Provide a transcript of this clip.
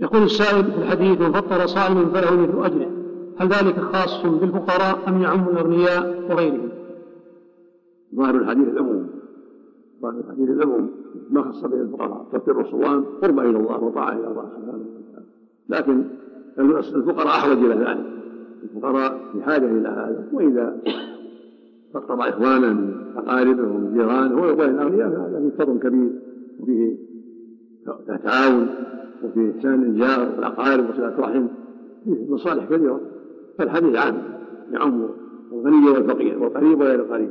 يقول السائل في الحديث من فطر صائما فله مثل أجره. هل ذلك خاص بالفقراء أم يعم الأغنياء وغيرهم؟ ظاهر الحديث العموم. ظاهر الحديث العموم. ما خص به الفقراء؟ تفطير الصوام قرب إلى الله وطاعة إلى الله سبحانه وتعالى. لكن الفقراء أحوج إلى ذلك. الفقراء في حاجة إلى هذا. وإذا فقر إخوانا من أقاربه ومن جيرانه وغير الأغنياء فهذا فيه فضل كبير. وفيه تعاون. وفيه إحسان الجار والأقارب وصلة رحم فيه مصالح كثيرة فالحديث عام يعم الغني والفقير والقريب وغير القريب.